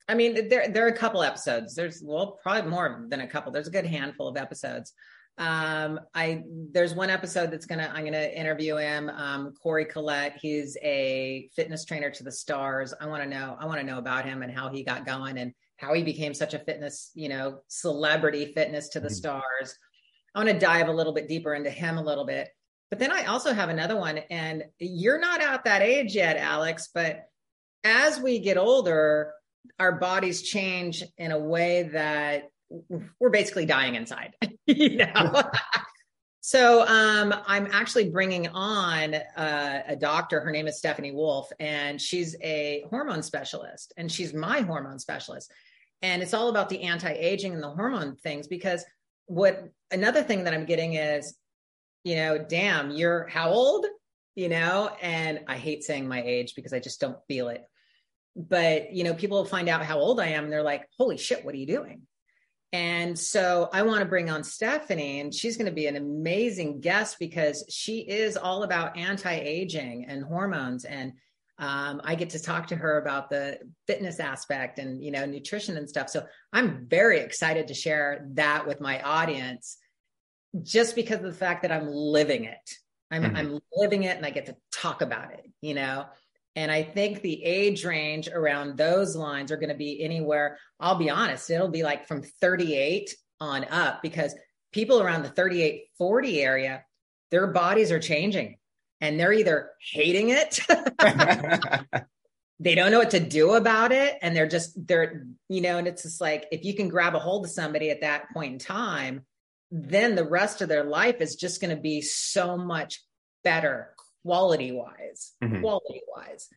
I mean there there are a couple episodes. There's well probably more than a couple. There's a good handful of episodes. Um I there's one episode that's going to I'm going to interview him um Corey Calliet. He's a fitness trainer to the stars. I want to know I want to know about him and how he got going and how he became such a fitness, you know, celebrity fitness to the Mhm. stars. I want to dive a little bit deeper into him a little bit. But then I also have another one, and you're not at that age yet, Alex, but as we get older, our bodies change in a way that we're basically dying inside, you know? so um, I'm actually bringing on uh, a doctor. Her name is Stephanie Wolf, and she's a hormone specialist, and she's my hormone specialist. And it's all about the anti aging and the hormone things because what another thing that I'm getting is, you know, damn, you're how old? You know, and I hate saying my age because I just don't feel it. But, you know, people find out how old I am and they're like, holy shit, what are you doing? And so I want to bring on Stephanie, and she's going to be an amazing guest because she is all about anti aging and hormones. And um, I get to talk to her about the fitness aspect and, you know, nutrition and stuff. So I'm very excited to share that with my audience just because of the fact that I'm living it. I'm, Mhm. I'm living it and I get to talk about it, you know? And I think the age range around those lines are going to be anywhere. I'll be honest, it'll be like from 38 on up because people around the 38, 40 area, their bodies are changing and they're either hating it, they don't know what to do about it. And they're just, they're, you know, and it's just like if you can grab a hold of somebody at that point in time, then the rest of their life is just going to be so much better quality wise, Mhm. quality wise,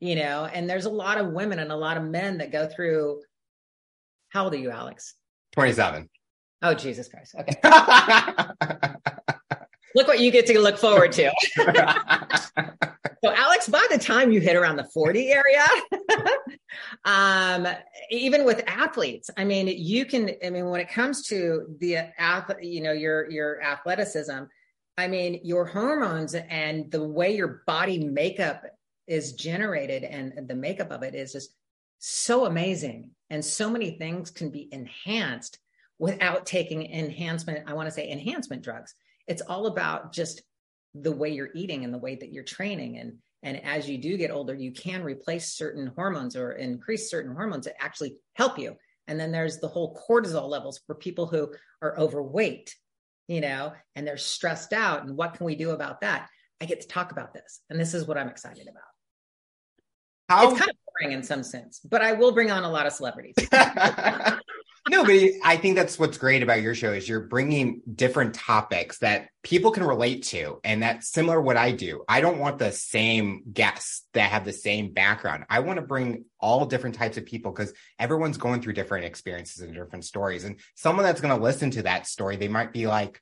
you know. And there's a lot of women and a lot of men that go through. How old are you, Alex? 27. Oh, Jesus Christ. Okay. Look what you get to look forward to. So, Alex, by the time you hit around the 40 area, um, even with athletes, I mean, you can, I mean, when it comes to the ath, you know, your, your athleticism, I mean, your hormones and the way your body makeup is generated and the makeup of it is just so amazing. And so many things can be enhanced without taking enhancement. I want to say enhancement drugs. It's all about just the way you're eating and the way that you're training and And as you do get older, you can replace certain hormones or increase certain hormones that actually help you. And then there's the whole cortisol levels for people who are overweight, you know, and they're stressed out. And what can we do about that? I get to talk about this. And this is what I'm excited about. How, it's kind of boring in some sense, but I will bring on a lot of celebrities. no, but I think that's what's great about your show is you're bringing different topics that people can relate to, and that's similar what I do. I don't want the same guests that have the same background. I want to bring all different types of people because everyone's going through different experiences and different stories. And someone that's going to listen to that story, they might be like,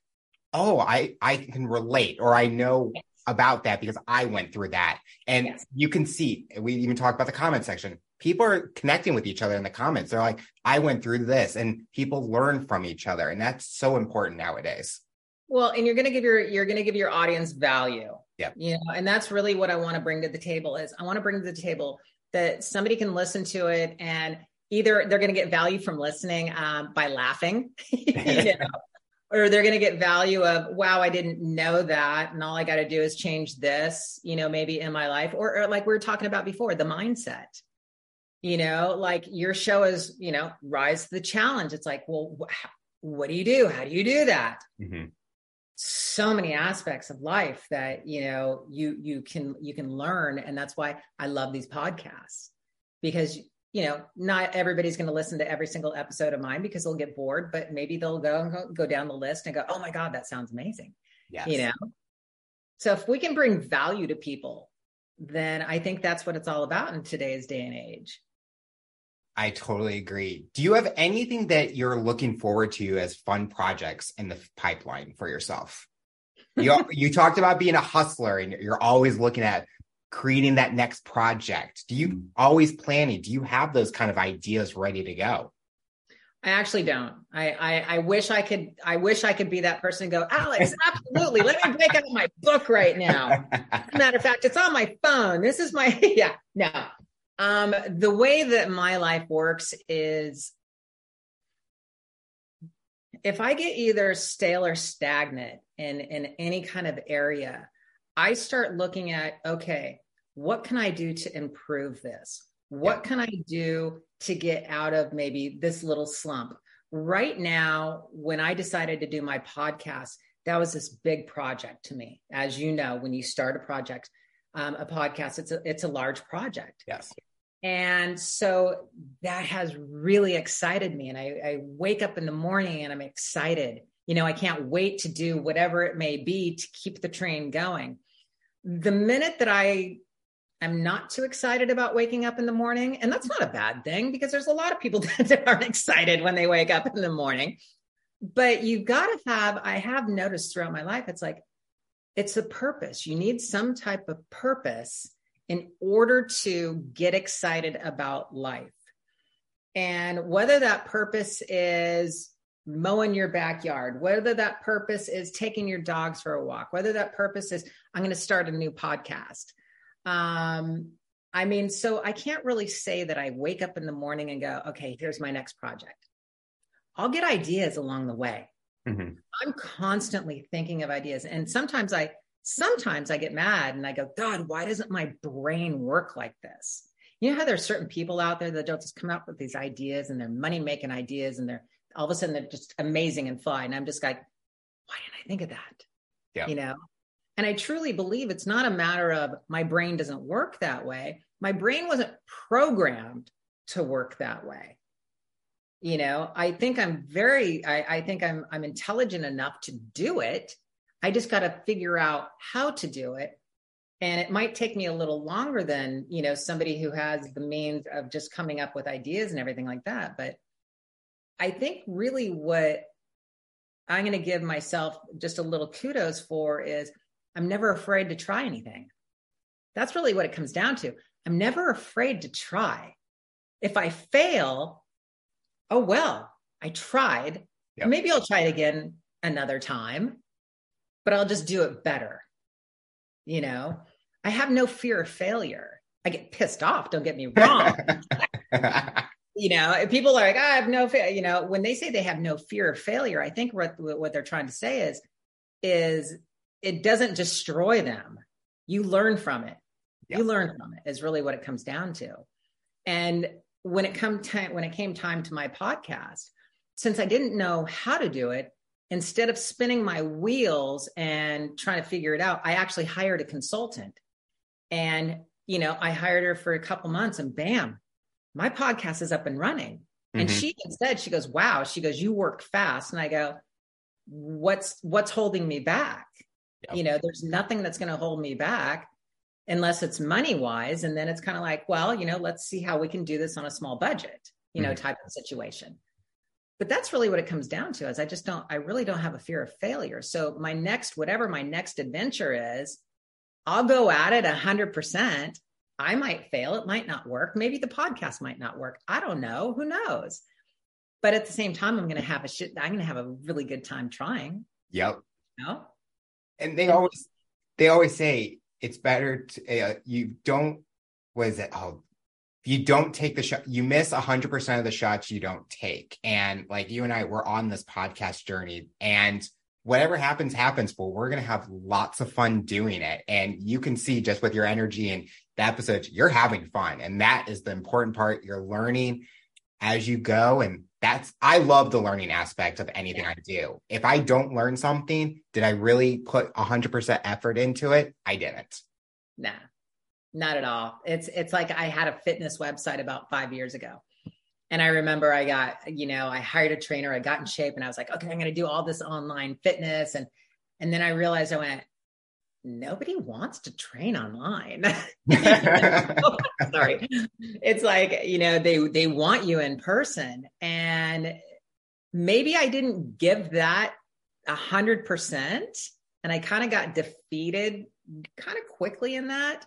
"Oh, I I can relate," or "I know about that because I went through that. And yes. you can see, we even talk about the comment section. People are connecting with each other in the comments. They're like, I went through this, and people learn from each other. And that's so important nowadays. Well, and you're going to give your you're going to give your audience value. Yeah. You know, and that's really what I want to bring to the table is I want to bring to the table that somebody can listen to it and either they're going to get value from listening um, by laughing, you know, or they're going to get value of wow i didn't know that and all i got to do is change this you know maybe in my life or, or, like we were talking about before the mindset you know like your show is you know rise to the challenge it's like well wh- what do you do how do you do that mm-hmm. so many aspects of life that you know you you can you can learn and that's why i love these podcasts because you know, not everybody's going to listen to every single episode of mine because they'll get bored, but maybe they'll go and go, go down the list and go, oh my God, that sounds amazing. Yes. You know? So if we can bring value to people, then I think that's what it's all about in today's day and age. I totally agree. Do you have anything that you're looking forward to as fun projects in the pipeline for yourself? You you talked about being a hustler and you're always looking at creating that next project? Do you mm-hmm. always planning? Do you have those kind of ideas ready to go? I actually don't. I, I, I wish I could. I wish I could be that person and go, Alex, absolutely. Let me break out my book right now. Matter of fact, it's on my phone. This is my yeah. No, um, the way that my life works is if I get either stale or stagnant in in any kind of area, I start looking at okay, what can I do to improve this? What yeah. can I do to get out of maybe this little slump? Right now, when I decided to do my podcast, that was this big project to me. As you know, when you start a project, um, a podcast, it's a it's a large project. Yes. And so that has really excited me. And I, I wake up in the morning and I'm excited. You know, I can't wait to do whatever it may be to keep the train going. The minute that I I'm not too excited about waking up in the morning. And that's not a bad thing because there's a lot of people that aren't excited when they wake up in the morning. But you've got to have, I have noticed throughout my life, it's like, it's a purpose. You need some type of purpose in order to get excited about life. And whether that purpose is mowing your backyard, whether that purpose is taking your dogs for a walk, whether that purpose is, I'm going to start a new podcast um, I mean, so I can't really say that I wake up in the morning and go, okay, here's my next project. I'll get ideas along the way. Mm-hmm. I'm constantly thinking of ideas. And sometimes I, sometimes I get mad and I go, God, why doesn't my brain work like this? You know how there's certain people out there that don't just come up with these ideas and they're money making ideas and they're all of a sudden they're just amazing and fly. And I'm just like, why didn't I think of that? Yeah. You know, and I truly believe it's not a matter of my brain doesn't work that way. My brain wasn't programmed to work that way. You know, I think I'm very, I, I think I'm I'm intelligent enough to do it. I just got to figure out how to do it. And it might take me a little longer than, you know, somebody who has the means of just coming up with ideas and everything like that. But I think really what I'm going to give myself just a little kudos for is I'm never afraid to try anything. That's really what it comes down to. I'm never afraid to try. If I fail, oh well, I tried. Yep. Maybe I'll try it again another time, but I'll just do it better. You know, I have no fear of failure. I get pissed off, don't get me wrong. you know, people are like, I have no fear. You know, when they say they have no fear of failure, I think what what they're trying to say is is it doesn't destroy them. You learn from it. You learn from it is really what it comes down to. And when it come time when it came time to my podcast, since I didn't know how to do it, instead of spinning my wheels and trying to figure it out, I actually hired a consultant. And, you know, I hired her for a couple months and bam, my podcast is up and running. And mm-hmm. she said, she goes, wow, she goes, you work fast. And I go, what's, what's holding me back? Yep. You know, there's nothing that's going to hold me back unless it's money wise. And then it's kind of like, well, you know, let's see how we can do this on a small budget, you know, mm-hmm. type of situation. But that's really what it comes down to is I just don't, I really don't have a fear of failure. So my next, whatever my next adventure is, I'll go at it a hundred percent I might fail. It might not work. Maybe the podcast might not work. I don't know. Who knows? But at the same time, I'm going to have a shit. I'm going to have a really good time trying. Yep. You know? And they always, they always say it's better to, uh, you don't, what is it? Oh, you don't take the shot, you miss 100% of the shots you don't take. And like you and I, we're on this podcast journey and whatever happens, happens, but we're going to have lots of fun doing it. And you can see just with your energy and the episodes, you're having fun. And that is the important part. You're learning as you go. And that's, I love the learning aspect of anything yeah. I do. If I don't learn something, did I really put 100% effort into it? I didn't. Nah, not at all. It's, it's like I had a fitness website about five years ago. And I remember I got, you know, I hired a trainer, I got in shape and I was like, okay, I'm going to do all this online fitness. And, and then I realized I went, nobody wants to train online. Sorry. It's like, you know, they they want you in person. And maybe I didn't give that a hundred percent. And I kind of got defeated kind of quickly in that.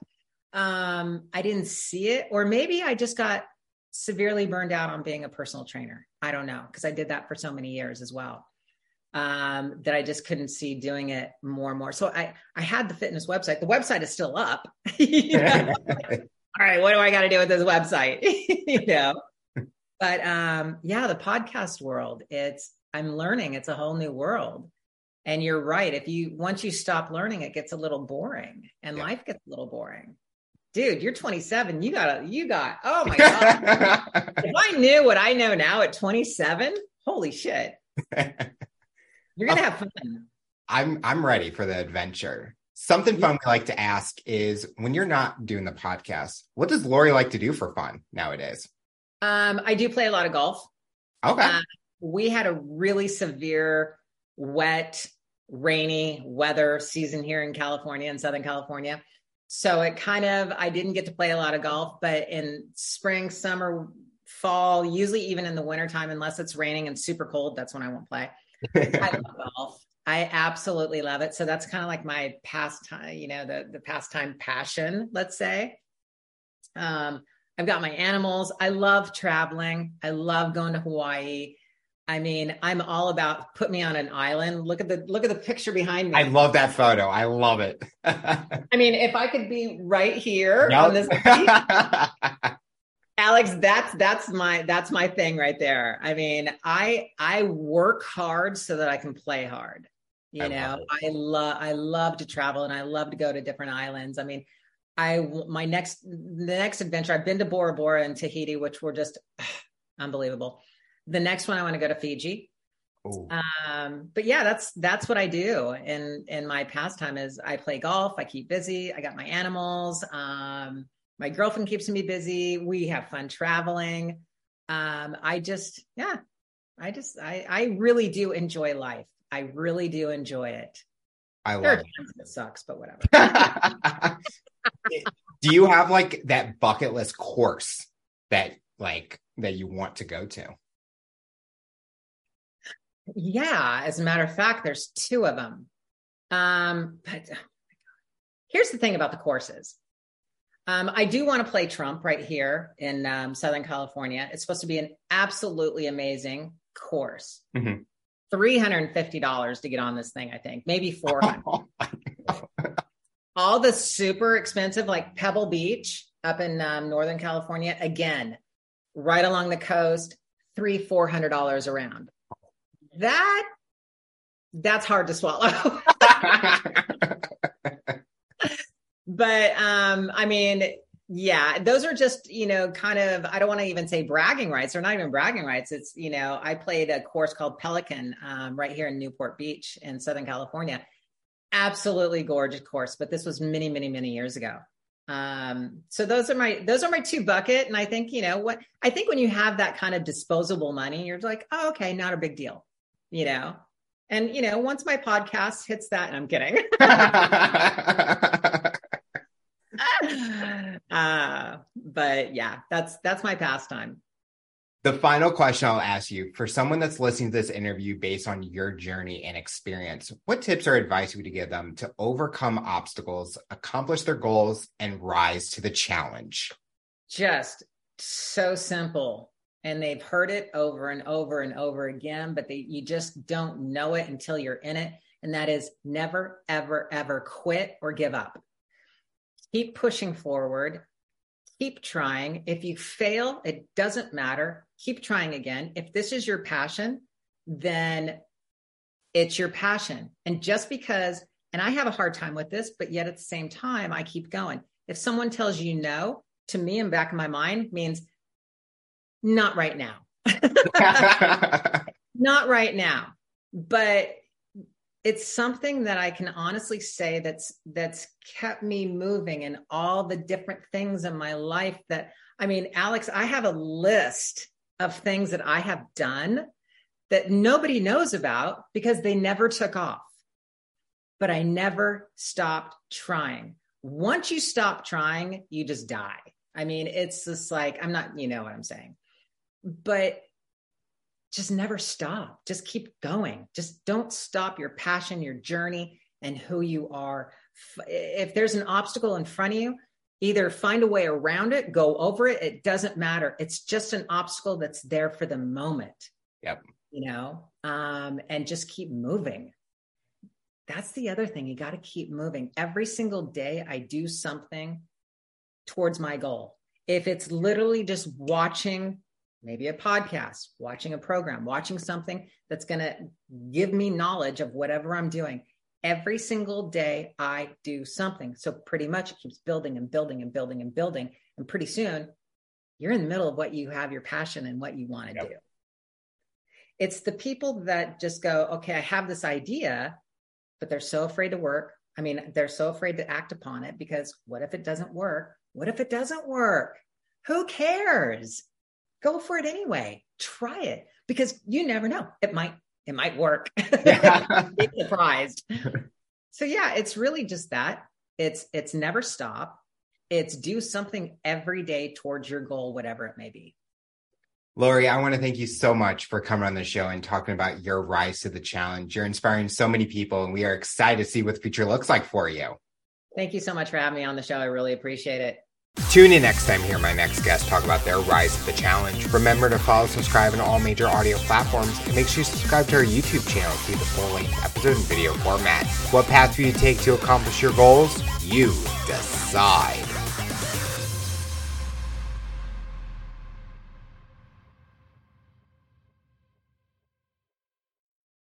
Um, I didn't see it, or maybe I just got severely burned out on being a personal trainer. I don't know, because I did that for so many years as well um, that I just couldn't see doing it more and more. So I, I had the fitness website. The website is still up. All right, what do I got to do with this website? you know, but um, yeah, the podcast world, it's, I'm learning. It's a whole new world. And you're right. If you, once you stop learning, it gets a little boring and yeah. life gets a little boring. Dude, you're 27. You got, a, you got, oh my God. if I knew what I know now at 27, holy shit. You're gonna have fun. I'm I'm ready for the adventure. Something fun we like to ask is when you're not doing the podcast, what does Lori like to do for fun nowadays? Um, I do play a lot of golf. Okay. Uh, we had a really severe, wet, rainy weather season here in California, in Southern California. So it kind of, I didn't get to play a lot of golf, but in spring, summer, fall, usually even in the wintertime, unless it's raining and super cold, that's when I won't play. I love golf. I absolutely love it. So that's kind of like my pastime, you know, the the pastime passion, let's say. Um, I've got my animals. I love traveling. I love going to Hawaii. I mean, I'm all about put me on an island. Look at the look at the picture behind me. I love that photo. I love it. I mean, if I could be right here on this Alex, that's that's my that's my thing right there. I mean, I I work hard so that I can play hard. You I know, love I love I love to travel and I love to go to different islands. I mean, I my next the next adventure I've been to Bora Bora and Tahiti, which were just ugh, unbelievable. The next one I want to go to Fiji. Um, but yeah, that's that's what I do. in in my pastime is I play golf. I keep busy. I got my animals. Um, my girlfriend keeps me busy. We have fun traveling. Um, I just, yeah, I just, I, I really do enjoy life. I really do enjoy it. I love it. it sucks, but whatever. do you have like that bucket list course that like that you want to go to? Yeah, as a matter of fact, there's two of them. Um, but oh here's the thing about the courses. Um, I do want to play Trump right here in um, Southern California. It's supposed to be an absolutely amazing course. Mm-hmm. $350 to get on this thing, I think, maybe 400 All the super expensive, like Pebble Beach up in um, Northern California, again, right along the coast, three, four hundred dollars around. That that's hard to swallow. but um, I mean, yeah, those are just, you know, kind of, I don't want to even say bragging rights. They're not even bragging rights. It's, you know, I played a course called Pelican um, right here in Newport Beach in Southern California. Absolutely gorgeous course, but this was many, many, many years ago. Um, so those are my, those are my two bucket. And I think, you know, what, I think when you have that kind of disposable money, you're like, oh, okay, not a big deal, you know? And, you know, once my podcast hits that, and I'm kidding. uh, but yeah, that's that's my pastime. The final question I'll ask you for someone that's listening to this interview based on your journey and experience, what tips or advice would you give them to overcome obstacles, accomplish their goals, and rise to the challenge? Just so simple. And they've heard it over and over and over again, but they, you just don't know it until you're in it. And that is never, ever, ever quit or give up keep pushing forward, keep trying. If you fail, it doesn't matter. Keep trying again. If this is your passion, then it's your passion. And just because, and I have a hard time with this, but yet at the same time, I keep going. If someone tells you no, to me in back of my mind means not right now. not right now. But it's something that I can honestly say that's that's kept me moving in all the different things in my life that I mean Alex I have a list of things that I have done that nobody knows about because they never took off but I never stopped trying once you stop trying you just die I mean it's just like I'm not you know what I'm saying but just never stop. Just keep going. Just don't stop your passion, your journey, and who you are. If there's an obstacle in front of you, either find a way around it, go over it. It doesn't matter. It's just an obstacle that's there for the moment. Yep. You know, um, and just keep moving. That's the other thing. You got to keep moving. Every single day, I do something towards my goal. If it's literally just watching maybe a podcast, watching a program, watching something that's going to give me knowledge of whatever I'm doing. Every single day, I do something. So, pretty much it keeps building and building and building and building. And pretty soon, you're in the middle of what you have your passion and what you want to yep. do. It's the people that just go, okay, I have this idea, but they're so afraid to work. I mean, they're so afraid to act upon it because what if it doesn't work? What if it doesn't work? Who cares? Go for it anyway. Try it because you never know. It might it might work. Yeah. Be surprised. so yeah, it's really just that. It's it's never stop. It's do something every day towards your goal, whatever it may be. Lori, I want to thank you so much for coming on the show and talking about your rise to the challenge. You're inspiring so many people, and we are excited to see what the future looks like for you. Thank you so much for having me on the show. I really appreciate it. Tune in next time hear my next guest talk about their rise to the challenge. Remember to follow, subscribe on all major audio platforms, and make sure you subscribe to our YouTube channel to see the full-length episode in video format. What path will you take to accomplish your goals? You decide.